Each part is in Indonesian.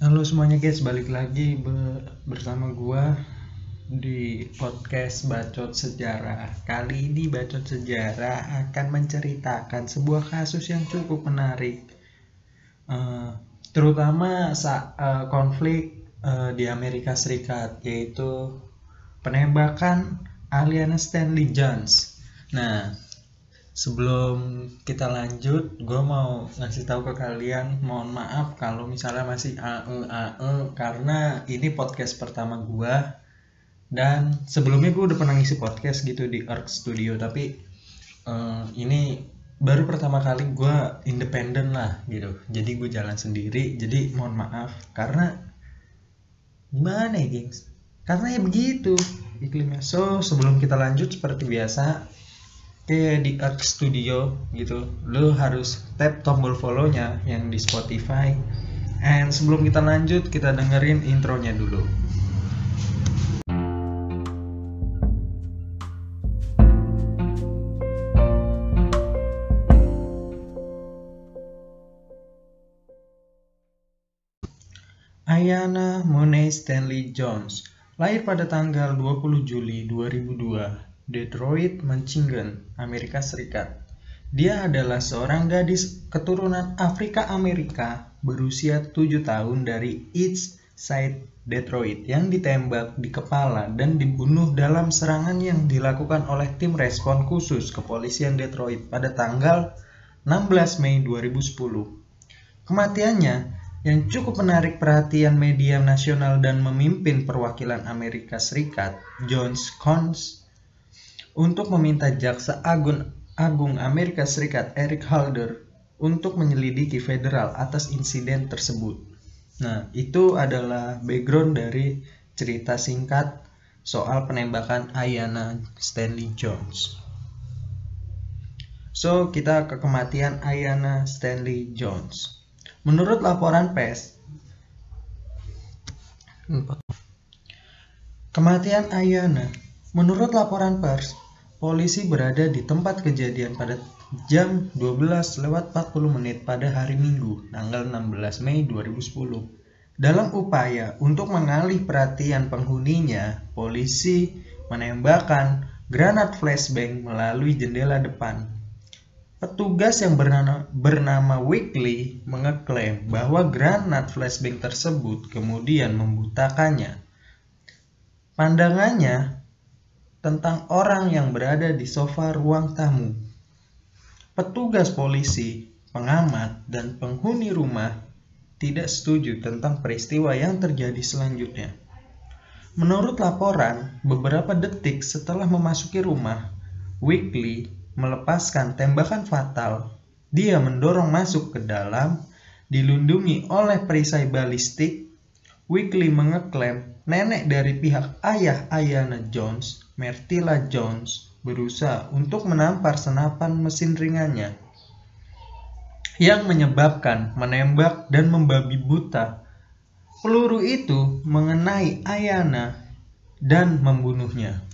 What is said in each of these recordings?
Halo semuanya guys, balik lagi be- bersama gua di podcast Bacot Sejarah. Kali ini Bacot Sejarah akan menceritakan sebuah kasus yang cukup menarik. Eh, terutama saat konflik eh, di Amerika Serikat yaitu penembakan Aliana Stanley Jones. Nah, sebelum kita lanjut, gue mau ngasih tahu ke kalian, mohon maaf kalau misalnya masih ae ae karena ini podcast pertama gue dan sebelumnya gue udah pernah ngisi podcast gitu di Arc Studio tapi eh, ini baru pertama kali gue independen lah gitu. Jadi gue jalan sendiri jadi mohon maaf. Karena gimana ya gengs? Karena ya begitu iklimnya. So sebelum kita lanjut seperti biasa kayak di Arc Studio gitu. Lo harus tap tombol follow-nya yang di Spotify. And sebelum kita lanjut kita dengerin intronya dulu. Ayana Monet Stanley Jones lahir pada tanggal 20 Juli 2002 Detroit, Michigan, Amerika Serikat. Dia adalah seorang gadis keturunan Afrika Amerika berusia 7 tahun dari East Side Detroit yang ditembak di kepala dan dibunuh dalam serangan yang dilakukan oleh tim respon khusus kepolisian Detroit pada tanggal 16 Mei 2010. Kematiannya yang cukup menarik perhatian media nasional dan memimpin perwakilan Amerika Serikat, Jones Cons untuk meminta Jaksa Agung, Agung Amerika Serikat Eric Holder untuk menyelidiki federal atas insiden tersebut. Nah, itu adalah background dari cerita singkat soal penembakan Ayana Stanley Jones. So, kita ke kematian Ayana Stanley Jones. Menurut laporan pers, kematian Ayana, menurut laporan pers, polisi berada di tempat kejadian pada jam 12 lewat 40 menit pada hari Minggu, tanggal 16 Mei 2010. Dalam upaya untuk mengalih perhatian penghuninya, polisi menembakkan granat flashbang melalui jendela depan. Petugas yang bernama, bernama Weekly mengeklaim bahwa granat flashbang tersebut kemudian membutakannya. Pandangannya tentang orang yang berada di sofa ruang tamu. Petugas polisi, pengamat, dan penghuni rumah tidak setuju tentang peristiwa yang terjadi selanjutnya. Menurut laporan, beberapa detik setelah memasuki rumah, Weekly melepaskan tembakan fatal. Dia mendorong masuk ke dalam, dilindungi oleh perisai balistik. Weekly mengeklaim nenek dari pihak ayah Ayana Jones, Mertila Jones, berusaha untuk menampar senapan mesin ringannya yang menyebabkan menembak dan membabi buta. Peluru itu mengenai Ayana dan membunuhnya.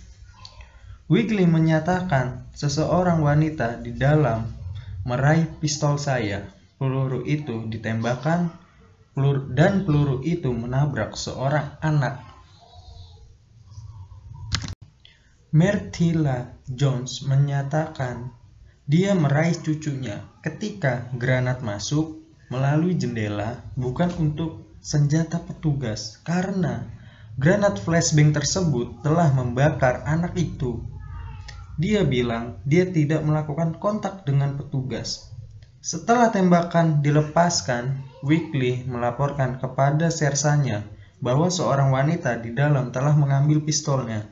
Weekly menyatakan seseorang wanita di dalam meraih pistol saya. Peluru itu ditembakkan peluru, dan peluru itu menabrak seorang anak. Mertila Jones menyatakan dia meraih cucunya ketika granat masuk melalui jendela bukan untuk senjata petugas karena granat flashbang tersebut telah membakar anak itu. Dia bilang dia tidak melakukan kontak dengan petugas. Setelah tembakan dilepaskan, Weekly melaporkan kepada sersanya bahwa seorang wanita di dalam telah mengambil pistolnya.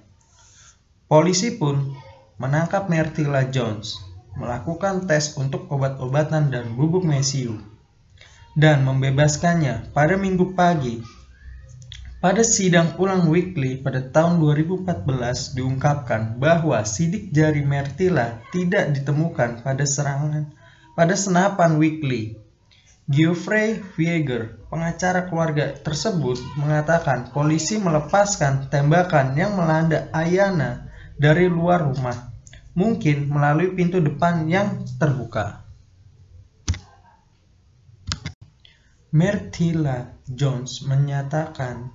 Polisi pun menangkap Mertila Jones, melakukan tes untuk obat-obatan dan bubuk mesiu, dan membebaskannya pada minggu pagi. Pada sidang ulang weekly pada tahun 2014 diungkapkan bahwa sidik jari Mertila tidak ditemukan pada serangan pada senapan weekly. Geoffrey Vieger, pengacara keluarga tersebut, mengatakan polisi melepaskan tembakan yang melanda Ayana dari luar rumah, mungkin melalui pintu depan yang terbuka. Mertila Jones menyatakan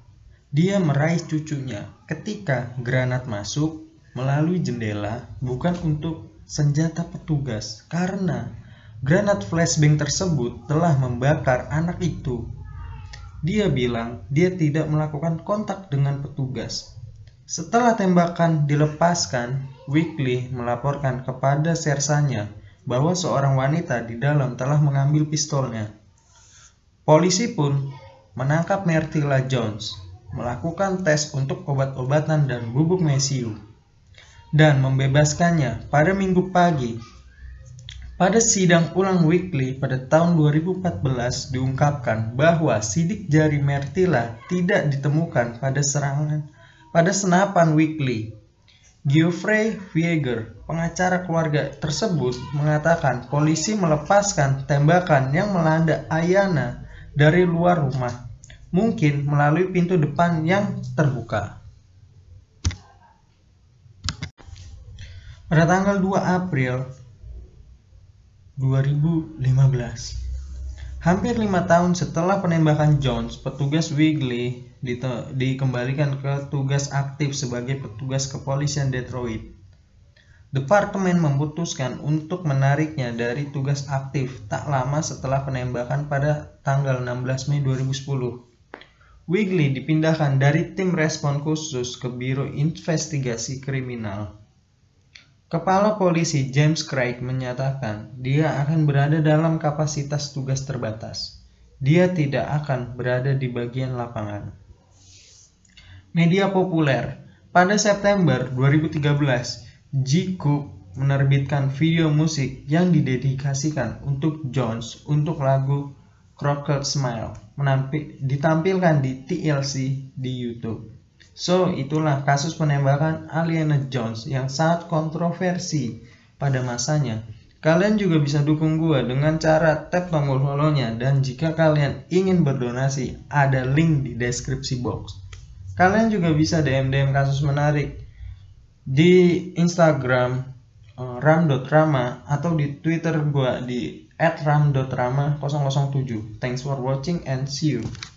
dia meraih cucunya ketika granat masuk melalui jendela bukan untuk senjata petugas karena granat flashbang tersebut telah membakar anak itu. Dia bilang dia tidak melakukan kontak dengan petugas. Setelah tembakan dilepaskan, Weekly melaporkan kepada sersannya bahwa seorang wanita di dalam telah mengambil pistolnya. Polisi pun menangkap Mertila Jones, melakukan tes untuk obat-obatan dan bubuk mesiu, dan membebaskannya pada minggu pagi. Pada sidang ulang weekly pada tahun 2014 diungkapkan bahwa sidik jari Mertila tidak ditemukan pada serangan pada senapan weekly. Geoffrey Vieger, pengacara keluarga tersebut, mengatakan polisi melepaskan tembakan yang melanda Ayana dari luar rumah, mungkin melalui pintu depan yang terbuka. Pada tanggal 2 April 2015, hampir lima tahun setelah penembakan Jones, petugas Wigley dikembalikan ke tugas aktif sebagai petugas kepolisian Detroit. Departemen memutuskan untuk menariknya dari tugas aktif tak lama setelah penembakan pada tanggal 16 Mei 2010. Wigley dipindahkan dari tim respon khusus ke Biro Investigasi Kriminal. Kepala Polisi James Craig menyatakan dia akan berada dalam kapasitas tugas terbatas. Dia tidak akan berada di bagian lapangan. Media populer pada September 2013 G-Cook menerbitkan video musik yang didedikasikan untuk Jones untuk lagu Crooked Smile menampil, ditampilkan di TLC di YouTube. So, itulah kasus penembakan Aliana Jones yang sangat kontroversi pada masanya. Kalian juga bisa dukung gue dengan cara tap tombol follow-nya dan jika kalian ingin berdonasi, ada link di deskripsi box. Kalian juga bisa DM-DM kasus menarik di Instagram uh, ram.rama atau di Twitter gue di @ram.rama007. Thanks for watching and see you. So,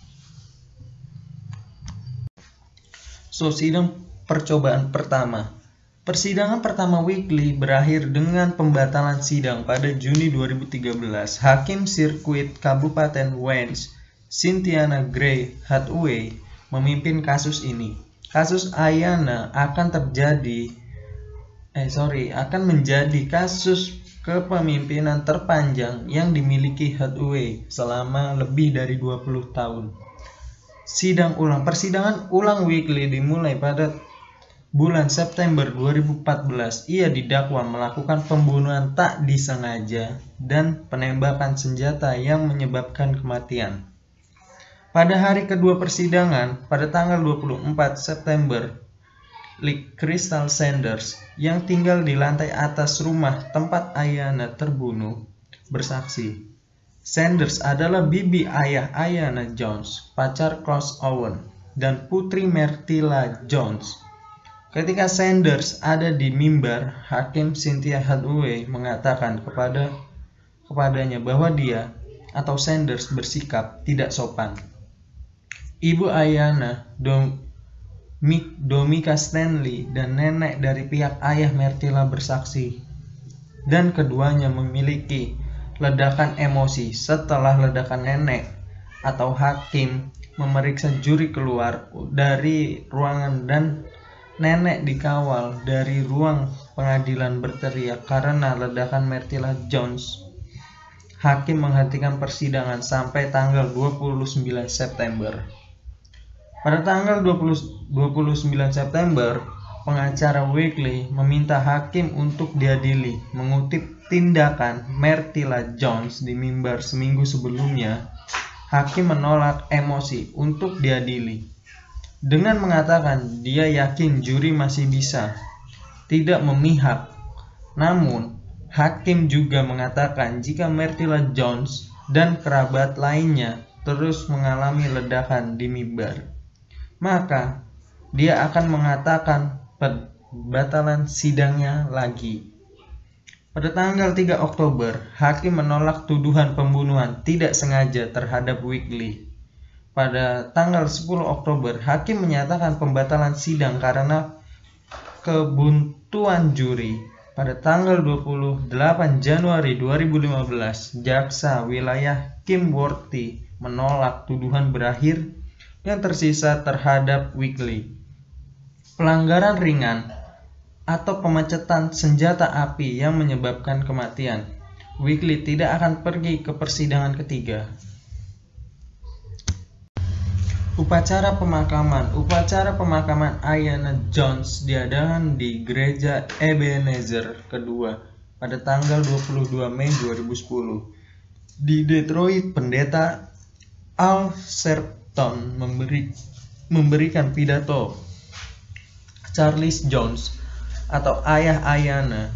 sidang percobaan pertama. Persidangan pertama weekly berakhir dengan pembatalan sidang pada Juni 2013. Hakim sirkuit Kabupaten Wayne, Cynthiana Gray Hathaway, memimpin kasus ini kasus Ayana akan terjadi eh sorry akan menjadi kasus kepemimpinan terpanjang yang dimiliki Hathaway selama lebih dari 20 tahun. Sidang ulang persidangan ulang weekly dimulai pada bulan September 2014. Ia didakwa melakukan pembunuhan tak disengaja dan penembakan senjata yang menyebabkan kematian. Pada hari kedua persidangan, pada tanggal 24 September, Lee Crystal Sanders yang tinggal di lantai atas rumah tempat Ayana terbunuh bersaksi. Sanders adalah bibi ayah Ayana Jones, pacar Klaus Owen, dan putri Mertila Jones. Ketika Sanders ada di mimbar, Hakim Cynthia Hathaway mengatakan kepada kepadanya bahwa dia atau Sanders bersikap tidak sopan. Ibu Ayana, Dom, Domika Stanley, dan nenek dari pihak ayah Mertila bersaksi. Dan keduanya memiliki ledakan emosi setelah ledakan nenek atau hakim memeriksa juri keluar dari ruangan dan nenek dikawal dari ruang pengadilan berteriak karena ledakan Mertila Jones. Hakim menghentikan persidangan sampai tanggal 29 September. Pada tanggal 20, 29 September, pengacara Weekly meminta hakim untuk diadili mengutip tindakan Mertila Jones di mimbar seminggu sebelumnya. Hakim menolak emosi untuk diadili dengan mengatakan dia yakin juri masih bisa tidak memihak. Namun, hakim juga mengatakan jika Mertila Jones dan kerabat lainnya terus mengalami ledakan di mimbar maka dia akan mengatakan pembatalan sidangnya lagi. Pada tanggal 3 Oktober, hakim menolak tuduhan pembunuhan tidak sengaja terhadap Wiggly. Pada tanggal 10 Oktober, hakim menyatakan pembatalan sidang karena kebuntuan juri. Pada tanggal 28 Januari 2015, jaksa wilayah Kim Worthy menolak tuduhan berakhir yang tersisa terhadap Wiggly. Pelanggaran ringan atau pemecatan senjata api yang menyebabkan kematian. Wiggly tidak akan pergi ke persidangan ketiga. Upacara pemakaman Upacara pemakaman Ayana Jones diadakan di Gereja Ebenezer kedua pada tanggal 22 Mei 2010. Di Detroit, pendeta Al Sharpton memberi, memberikan pidato. Charles Jones atau ayah Ayana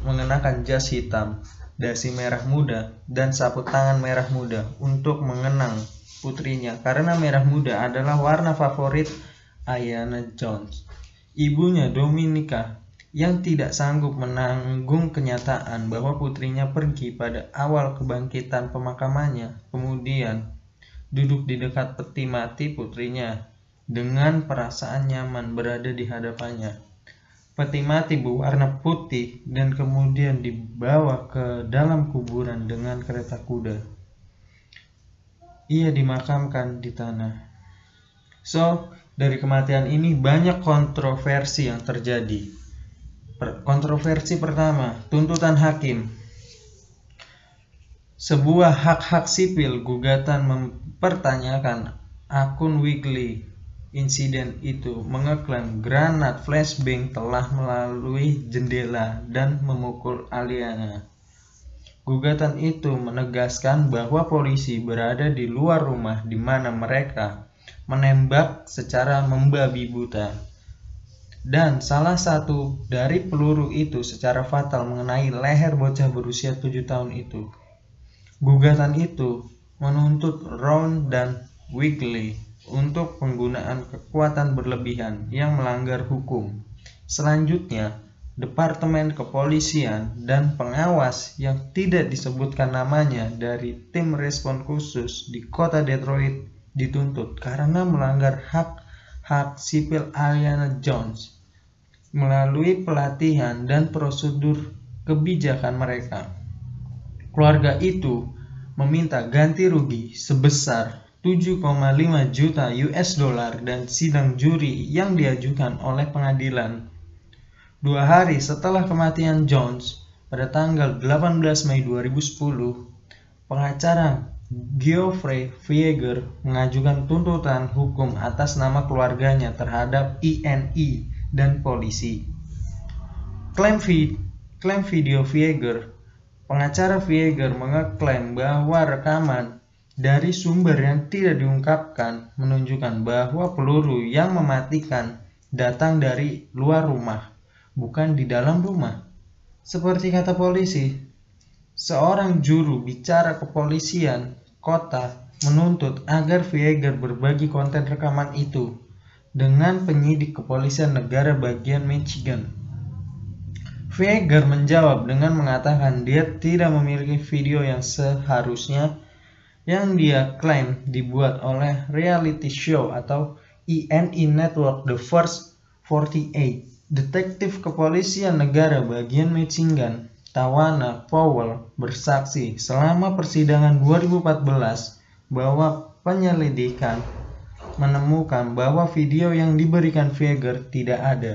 mengenakan jas hitam, dasi merah muda, dan sapu tangan merah muda untuk mengenang putrinya. Karena merah muda adalah warna favorit Ayana Jones. Ibunya Dominika yang tidak sanggup menanggung kenyataan bahwa putrinya pergi pada awal kebangkitan pemakamannya, kemudian duduk di dekat peti mati putrinya dengan perasaan nyaman berada di hadapannya. Peti mati berwarna putih dan kemudian dibawa ke dalam kuburan dengan kereta kuda ia dimakamkan di tanah. So, dari kematian ini banyak kontroversi yang terjadi. Kontroversi pertama, tuntutan hakim. Sebuah hak-hak sipil gugatan mempertanyakan akun Wiggly insiden itu mengeklaim granat flashbang telah melalui jendela dan memukul Aliana. Gugatan itu menegaskan bahwa polisi berada di luar rumah di mana mereka menembak secara membabi buta. Dan salah satu dari peluru itu secara fatal mengenai leher bocah berusia 7 tahun itu. Gugatan itu menuntut Ron dan Wiggly untuk penggunaan kekuatan berlebihan yang melanggar hukum. Selanjutnya, Departemen Kepolisian dan pengawas yang tidak disebutkan namanya dari tim respon khusus di kota Detroit dituntut karena melanggar hak-hak sipil Ariana Jones melalui pelatihan dan prosedur kebijakan mereka. Keluarga itu meminta ganti rugi sebesar 7,5 juta US dollar dan sidang juri yang diajukan oleh pengadilan Dua hari setelah kematian Jones, pada tanggal 18 Mei 2010, pengacara Geoffrey Vieger mengajukan tuntutan hukum atas nama keluarganya terhadap INI dan polisi. Klaim, vid klaim video Vieger, pengacara Vieger mengeklaim bahwa rekaman dari sumber yang tidak diungkapkan menunjukkan bahwa peluru yang mematikan datang dari luar rumah bukan di dalam rumah. Seperti kata polisi, seorang juru bicara kepolisian kota menuntut agar Vieger berbagi konten rekaman itu dengan penyidik kepolisian negara bagian Michigan. Vieger menjawab dengan mengatakan dia tidak memiliki video yang seharusnya yang dia klaim dibuat oleh reality show atau INI Network The First 48 Detektif Kepolisian Negara Bagian Michigan, Tawana Powell, bersaksi selama persidangan 2014 bahwa penyelidikan menemukan bahwa video yang diberikan Vieger tidak ada.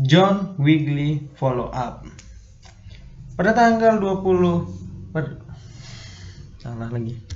John Wigley follow up. Pada tanggal 20 per, salah lagi.